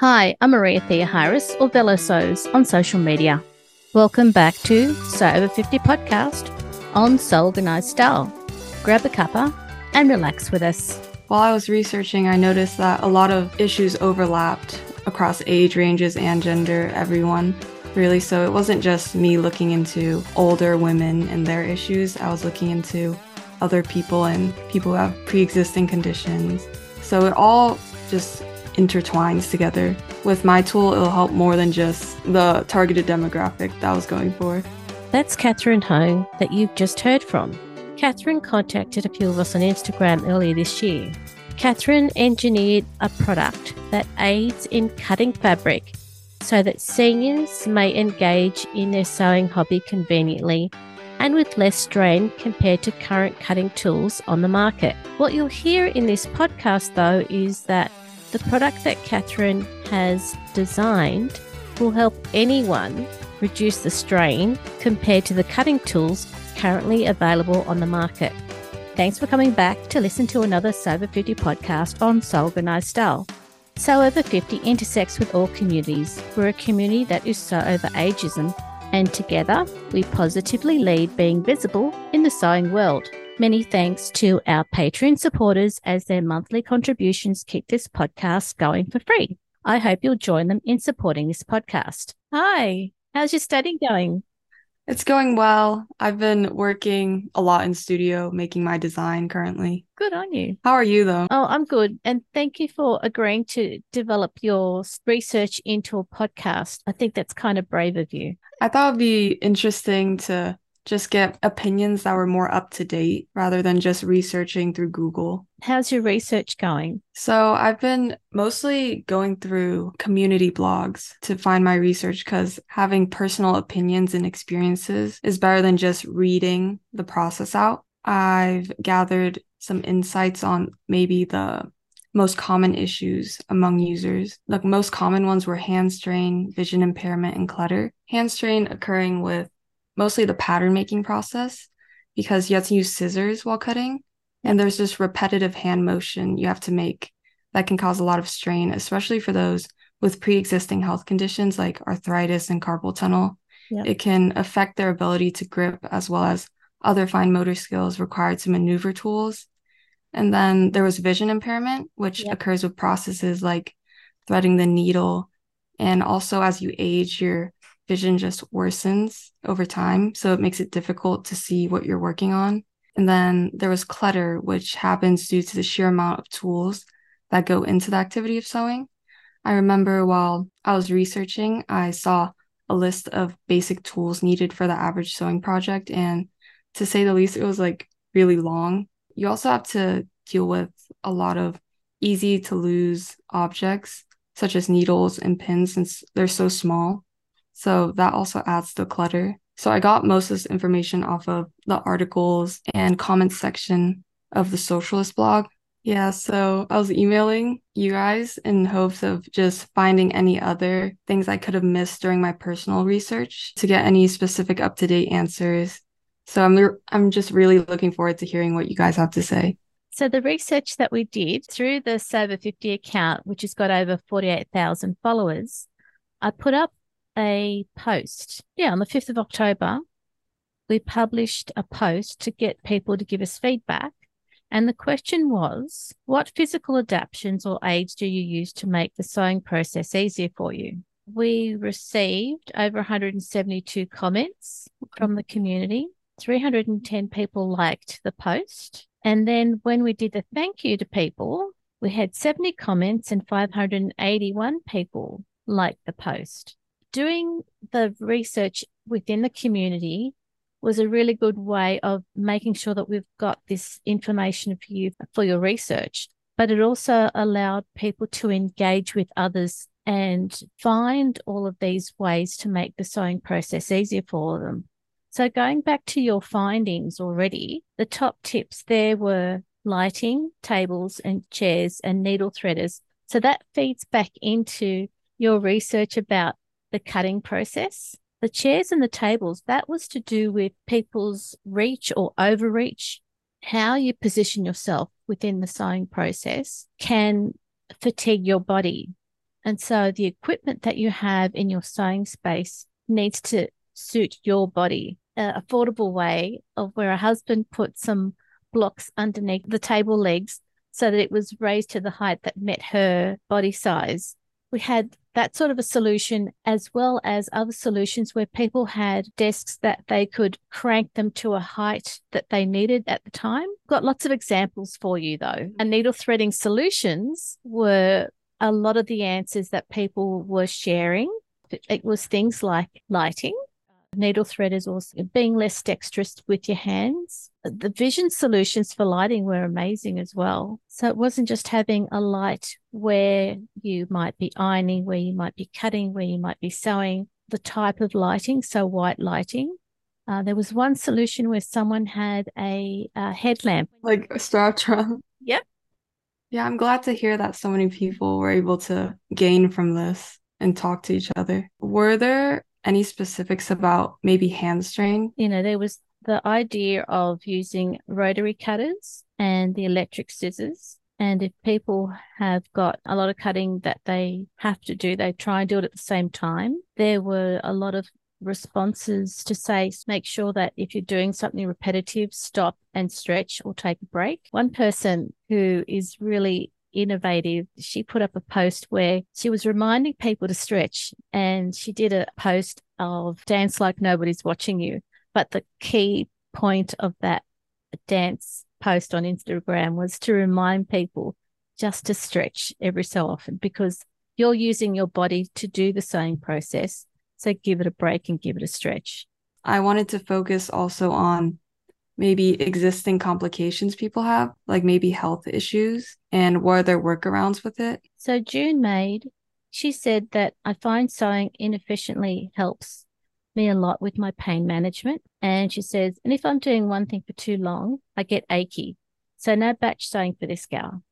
Hi, I'm Maria Theoharis or Velo Sews on social media. Welcome back to Sew Over 50 podcast on Sew Organised Style. Grab a cuppa and relax with us. While I was researching, I noticed that a lot of issues overlapped across age ranges and gender, everyone really. So it wasn't just me looking into older women and their issues, I was looking into other people and people who have pre existing conditions. So it all just intertwines together. With my tool, it'll help more than just the targeted demographic that I was going for. That's Kathryn Hoang that you've just heard from. Kathryn contacted a few of us on Instagram earlier this year. Kathryn engineered a product that aids in cutting fabric so that seniors may engage in their sewing hobby conveniently and with less strain compared to current cutting tools on the market. What you'll hear in this podcast, though, is that the product that Kathryn has designed will help anyone reduce the strain compared to the cutting tools currently available on the market. Thanks for coming back to listen to another Sew Over 50 podcast on Sew Organised Style. Sew Over 50 intersects with all communities. We're a community that is so over ageism, and together we positively lead being visible in the sewing world. Many thanks to our Patreon supporters as their monthly contributions keep this podcast going for free. I hope you'll join them in supporting this podcast. Hi, how's your study going? It's going well. I've been working a lot in studio making my design currently. Good on you. How are you though? Oh, I'm good. And thank you for agreeing to develop your research into a podcast. I think that's kind of brave of you. I thought it'd be interesting to just get opinions that were more up to date rather than just researching through Google. How's your research going? So, I've been mostly going through community blogs to find my research because having personal opinions and experiences is better than just reading the process out. I've gathered some insights on maybe the most common issues among users. The most common ones were hand strain, vision impairment, and clutter. Hand strain occurring with mostly the pattern making process because you have to use scissors while cutting. And there's this repetitive hand motion you have to make that can cause a lot of strain, especially for those with pre existing health conditions like arthritis and carpal tunnel. Yep. It can affect their ability to grip as well as other fine motor skills required to maneuver tools. And then there was vision impairment, which yep. occurs with processes like threading the needle. And also, as you age, your vision just worsens over time. So it makes it difficult to see what you're working on. And then there was clutter, which happens due to the sheer amount of tools that go into the activity of sewing. I remember while I was researching, I saw a list of basic tools needed for the average sewing project. And to say the least, it was like really long. You also have to deal with a lot of easy to lose objects, such as needles and pins, since they're so small. So that also adds to clutter. So I got most of this information off of the articles and comments section of the socialist blog. Yeah, so I was emailing you guys in hopes of just finding any other things I could have missed during my personal research to get any specific up-to-date answers. So I'm I'm just really looking forward to hearing what you guys have to say. So the research that we did through the Sew Over 50 account, which has got over 48,000 followers, I put up a post. Yeah, on the 5th of October, we published a post to get people to give us feedback. And the question was, what physical adaptations or aids do you use to make the sewing process easier for you? We received over 172 comments from the community. 310 people liked the post. And then when we did the thank you to people, we had 70 comments and 581 people liked the post doing the research within the community was a really good way of making sure that we've got this information for you for your research. But it also allowed people to engage with others and find all of these ways to make the sewing process easier for them. So, going back to your findings already, the top tips there were lighting, tables and chairs, and needle threaders. So, that feeds back into your research about the cutting process. The chairs and the tables, that was to do with people's reach or overreach. How you position yourself within the sewing process can fatigue your body. And so the equipment that you have in your sewing space needs to suit your body. An affordable way of where a husband put some blocks underneath the table legs so that it was raised to the height that met her body size. We had that sort of a solution, as well as other solutions where people had desks that they could crank them to a height that they needed at the time. Got lots of examples for you though. And needle threading solutions were a lot of the answers that people were sharing. It was things like lighting, needle threaders also being less dexterous with your hands. The vision solutions for lighting were amazing as well. So it wasn't just having a light where you might be ironing, where you might be cutting, where you might be sewing, the type of lighting, so white lighting. Uh, there was one solution where someone had a, a headlamp. Like a strapped around. Yep. Yeah, I'm glad to hear that so many people were able to gain from this and talk to each other. Were there any specifics about maybe hand strain? You know, there was the idea of using rotary cutters and the electric scissors. And if people have got a lot of cutting that they have to do, they try and do it at the same time. There were a lot of responses to say, make sure that if you're doing something repetitive, stop and stretch or take a break. One person who is really innovative. She put up a post where she was reminding people to stretch and she did a post of dance like nobody's watching you. But the key point of that dance post on Instagram was to remind people just to stretch every so often because you're using your body to do the sewing process. So give it a break and give it a stretch. I wanted to focus also on maybe existing complications people have, like maybe health issues, and what are their workarounds with it? So June made, she said that I find sewing inefficiently helps me a lot with my pain management. And she says, and if I'm doing one thing for too long, I get achy. So no batch sewing for this gal.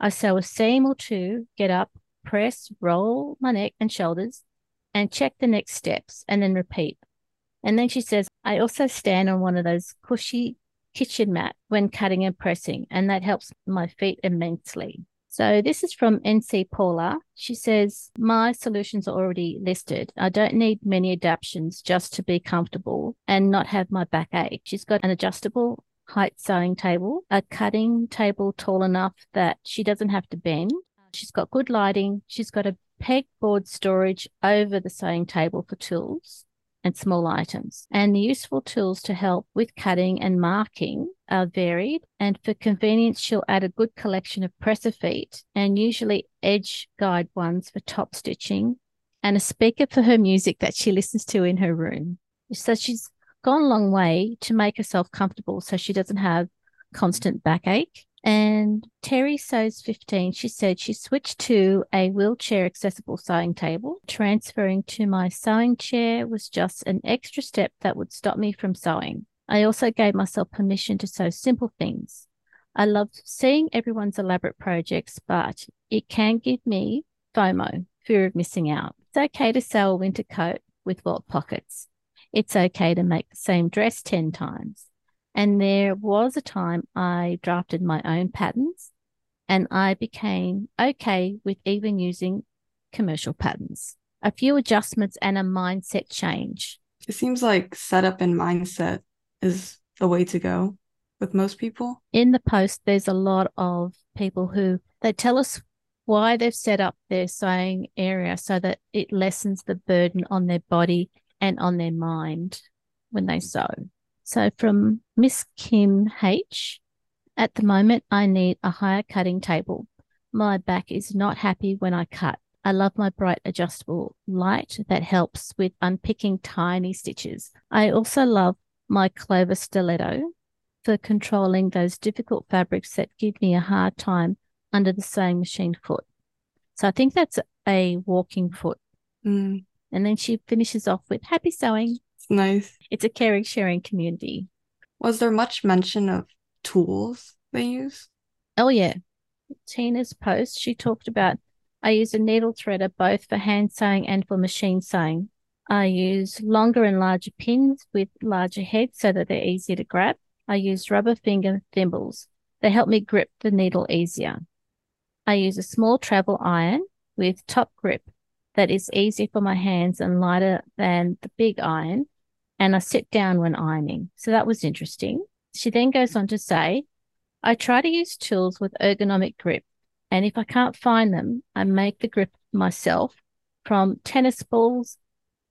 I sew a seam or two, get up, press, roll my neck and shoulders, and check the next steps, and then repeat. And then she says, I also stand on one of those cushy kitchen mat when cutting and pressing, and that helps my feet immensely. So this is from NC Paula. She says, My solutions are already listed. I don't need many adaptations just to be comfortable and not have my back ache. She's got an adjustable height sewing table, a cutting table tall enough that she doesn't have to bend. She's got good lighting. She's got a pegboard storage over the sewing table for tools and small items. And the useful tools to help with cutting and marking are varied. And for convenience, she'll add a good collection of presser feet and usually edge guide ones for top stitching and a speaker for her music that she listens to in her room. So she's gone a long way to make herself comfortable so she doesn't have constant backache. And Terry sews 15. She said she switched to a wheelchair accessible sewing table. Transferring to my sewing chair was just an extra step that would stop me from sewing. I also gave myself permission to sew simple things. I love seeing everyone's elaborate projects, but it can give me FOMO, fear of missing out. It's okay to sew a winter coat with welt pockets. It's okay to make the same dress 10 times. And there was a time I drafted my own patterns and I became okay with even using commercial patterns. A few adjustments and a mindset change. It seems like setup and mindset is the way to go with most people. In the post, there's a lot of people who they tell us why they've set up their sewing area so that it lessens the burden on their body and on their mind when they sew. So from Miss Kim H, at the moment, I need a higher cutting table. My back is not happy when I cut. I love my bright adjustable light that helps with unpicking tiny stitches. I also love my Clover stiletto for controlling those difficult fabrics that give me a hard time under the sewing machine foot. So I think that's a walking foot. Mm. And then she finishes off with happy sewing. Nice. It's a caring, sharing community. Was there much mention of tools they use? Oh, yeah. Tina's post, she talked about I use a needle threader both for hand sewing and for machine sewing. I use longer and larger pins with larger heads so that they're easier to grab. I use rubber finger thimbles. They help me grip the needle easier. I use a small travel iron with top grip that is easier for my hands and lighter than the big iron. And I sit down when ironing. So that was interesting. She then goes on to say, I try to use tools with ergonomic grip. And if I can't find them, I make the grip myself from tennis balls,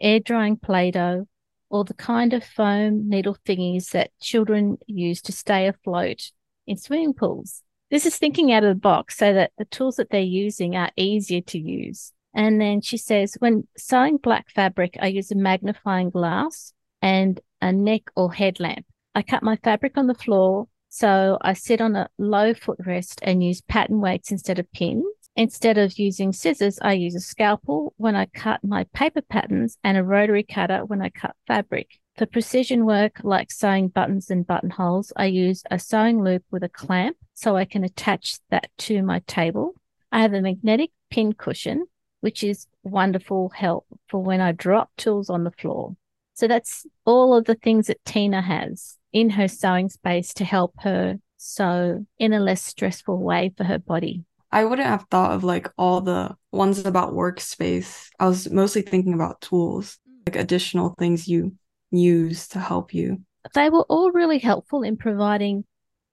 air drying Play Doh, or the kind of foam needle thingies that children use to stay afloat in swimming pools. This is thinking out of the box so that the tools that they're using are easier to use. And then she says, when sewing black fabric, I use a magnifying glass and a neck or headlamp. I cut my fabric on the floor, so I sit on a low footrest and use pattern weights instead of pins. Instead of using scissors, I use a scalpel when I cut my paper patterns and a rotary cutter when I cut fabric. For precision work like sewing buttons and buttonholes, I use a sewing loupe with a clamp so I can attach that to my table. I have a magnetic pin cushion which is wonderful help for when I drop tools on the floor. So that's all of the things that Tina has in her sewing space to help her sew in a less stressful way for her body. I wouldn't have thought of like all the ones about workspace. I was mostly thinking about tools, like additional things you use to help you. They were all really helpful in providing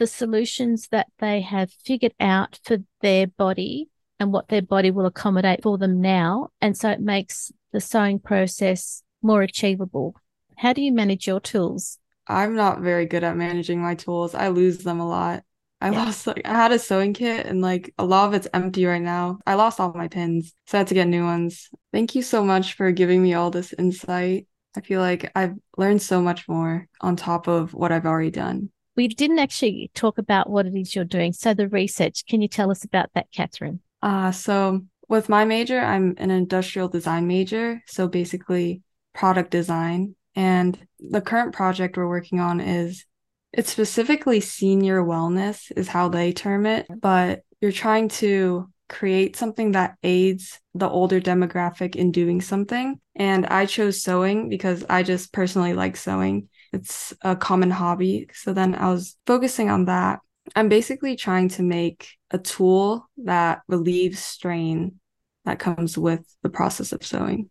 the solutions that they have figured out for their body and what their body will accommodate for them now. And so it makes the sewing process more achievable. How do you manage your tools? I'm not very good at managing my tools. I lose them a lot. I yeah. lost like I had a sewing kit and like a lot of it's empty right now. I lost all my pins, so I had to get new ones. Thank you so much for giving me all this insight. I feel like I've learned so much more on top of what I've already done. We didn't actually talk about what it is you're doing. So the research, can you tell us about that, Kathryn? Uh, so with my major, I'm an industrial design major. So basically product design. And the current project we're working on is it's specifically senior wellness is how they term it, but you're trying to create something that aids the older demographic in doing something. And I chose sewing because I just personally like sewing. It's a common hobby. So then I was focusing on that. I'm basically trying to make a tool that relieves strain that comes with the process of sewing.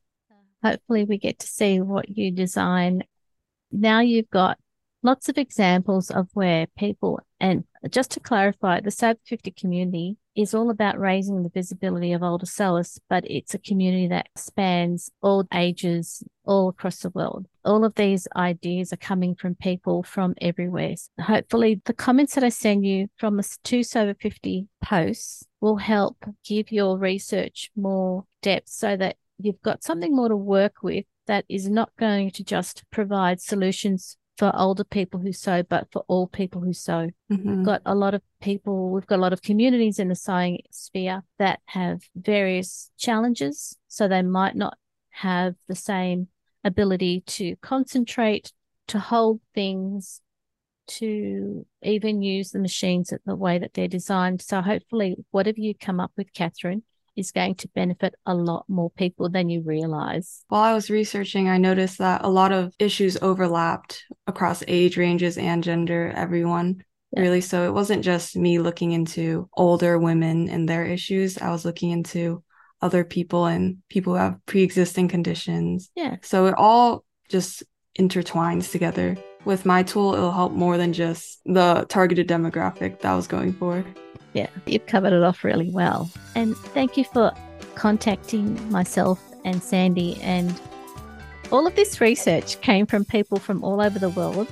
Hopefully, we get to see what you design. Now you've got lots of examples of where people, and just to clarify, the Sew Over 50 community is all about raising the visibility of older sewers, but it's a community that spans all ages all across the world. All of these ideas are coming from people from everywhere. So hopefully, the comments that I send you from the two Sew Over 50 posts will help give your research more depth so that you've got something more to work with that is not going to just provide solutions for older people who sew, but for all people who sew. Mm-hmm. We've got a lot of people, we've got a lot of communities in the sewing sphere that have various challenges. So they might not have the same ability to concentrate, to hold things, to even use the machines in the way that they're designed. So hopefully, whatever you come up with, Kathryn, is going to benefit a lot more people than you realize. While I was researching, I noticed that a lot of issues overlapped across age ranges and gender, everyone. Yeah. Really. So it wasn't just me looking into older women and their issues. I was looking into other people and people who have pre existing conditions. Yeah. So it all just intertwines together. With my tool, it'll help more than just the targeted demographic that I was going for. Yeah, you've covered it off really well. And thank you for contacting myself and Sandy. And all of this research came from people from all over the world.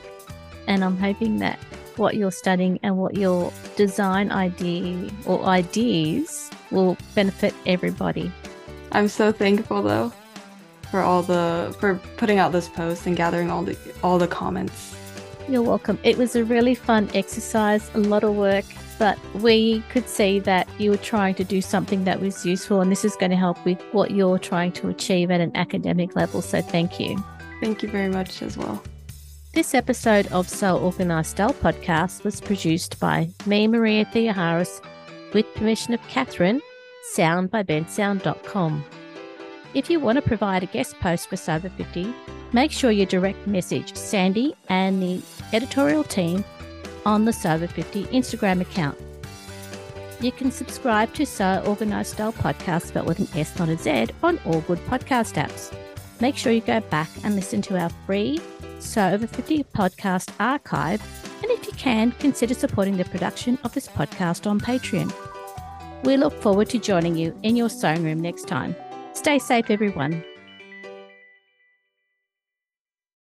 And I'm hoping that what you're studying and what your design idea or ideas will benefit everybody. I'm so thankful though for all the for putting out this post and gathering all the all the comments. You're welcome. It was a really fun exercise, a lot of work, but we could see that you were trying to do something that was useful, and this is going to help with what you're trying to achieve at an academic level. So, thank you. Thank you very much as well. This episode of Sew Organised Style podcast was produced by me, Maria Theoharis, with permission of Kathryn, sound by bensound.com. If you want to provide a guest post for Sew Over 50, make sure you direct message Sandy and the editorial team on the Sew Over 50 Instagram account. You can subscribe to Sew Organised Style Podcast, spelled with an S, not a Z, on all good podcast apps. Make sure you go back and listen to our free Sew Over 50 podcast archive. And if you can, consider supporting the production of this podcast on Patreon. We look forward to joining you in your sewing room next time. Stay safe, everyone.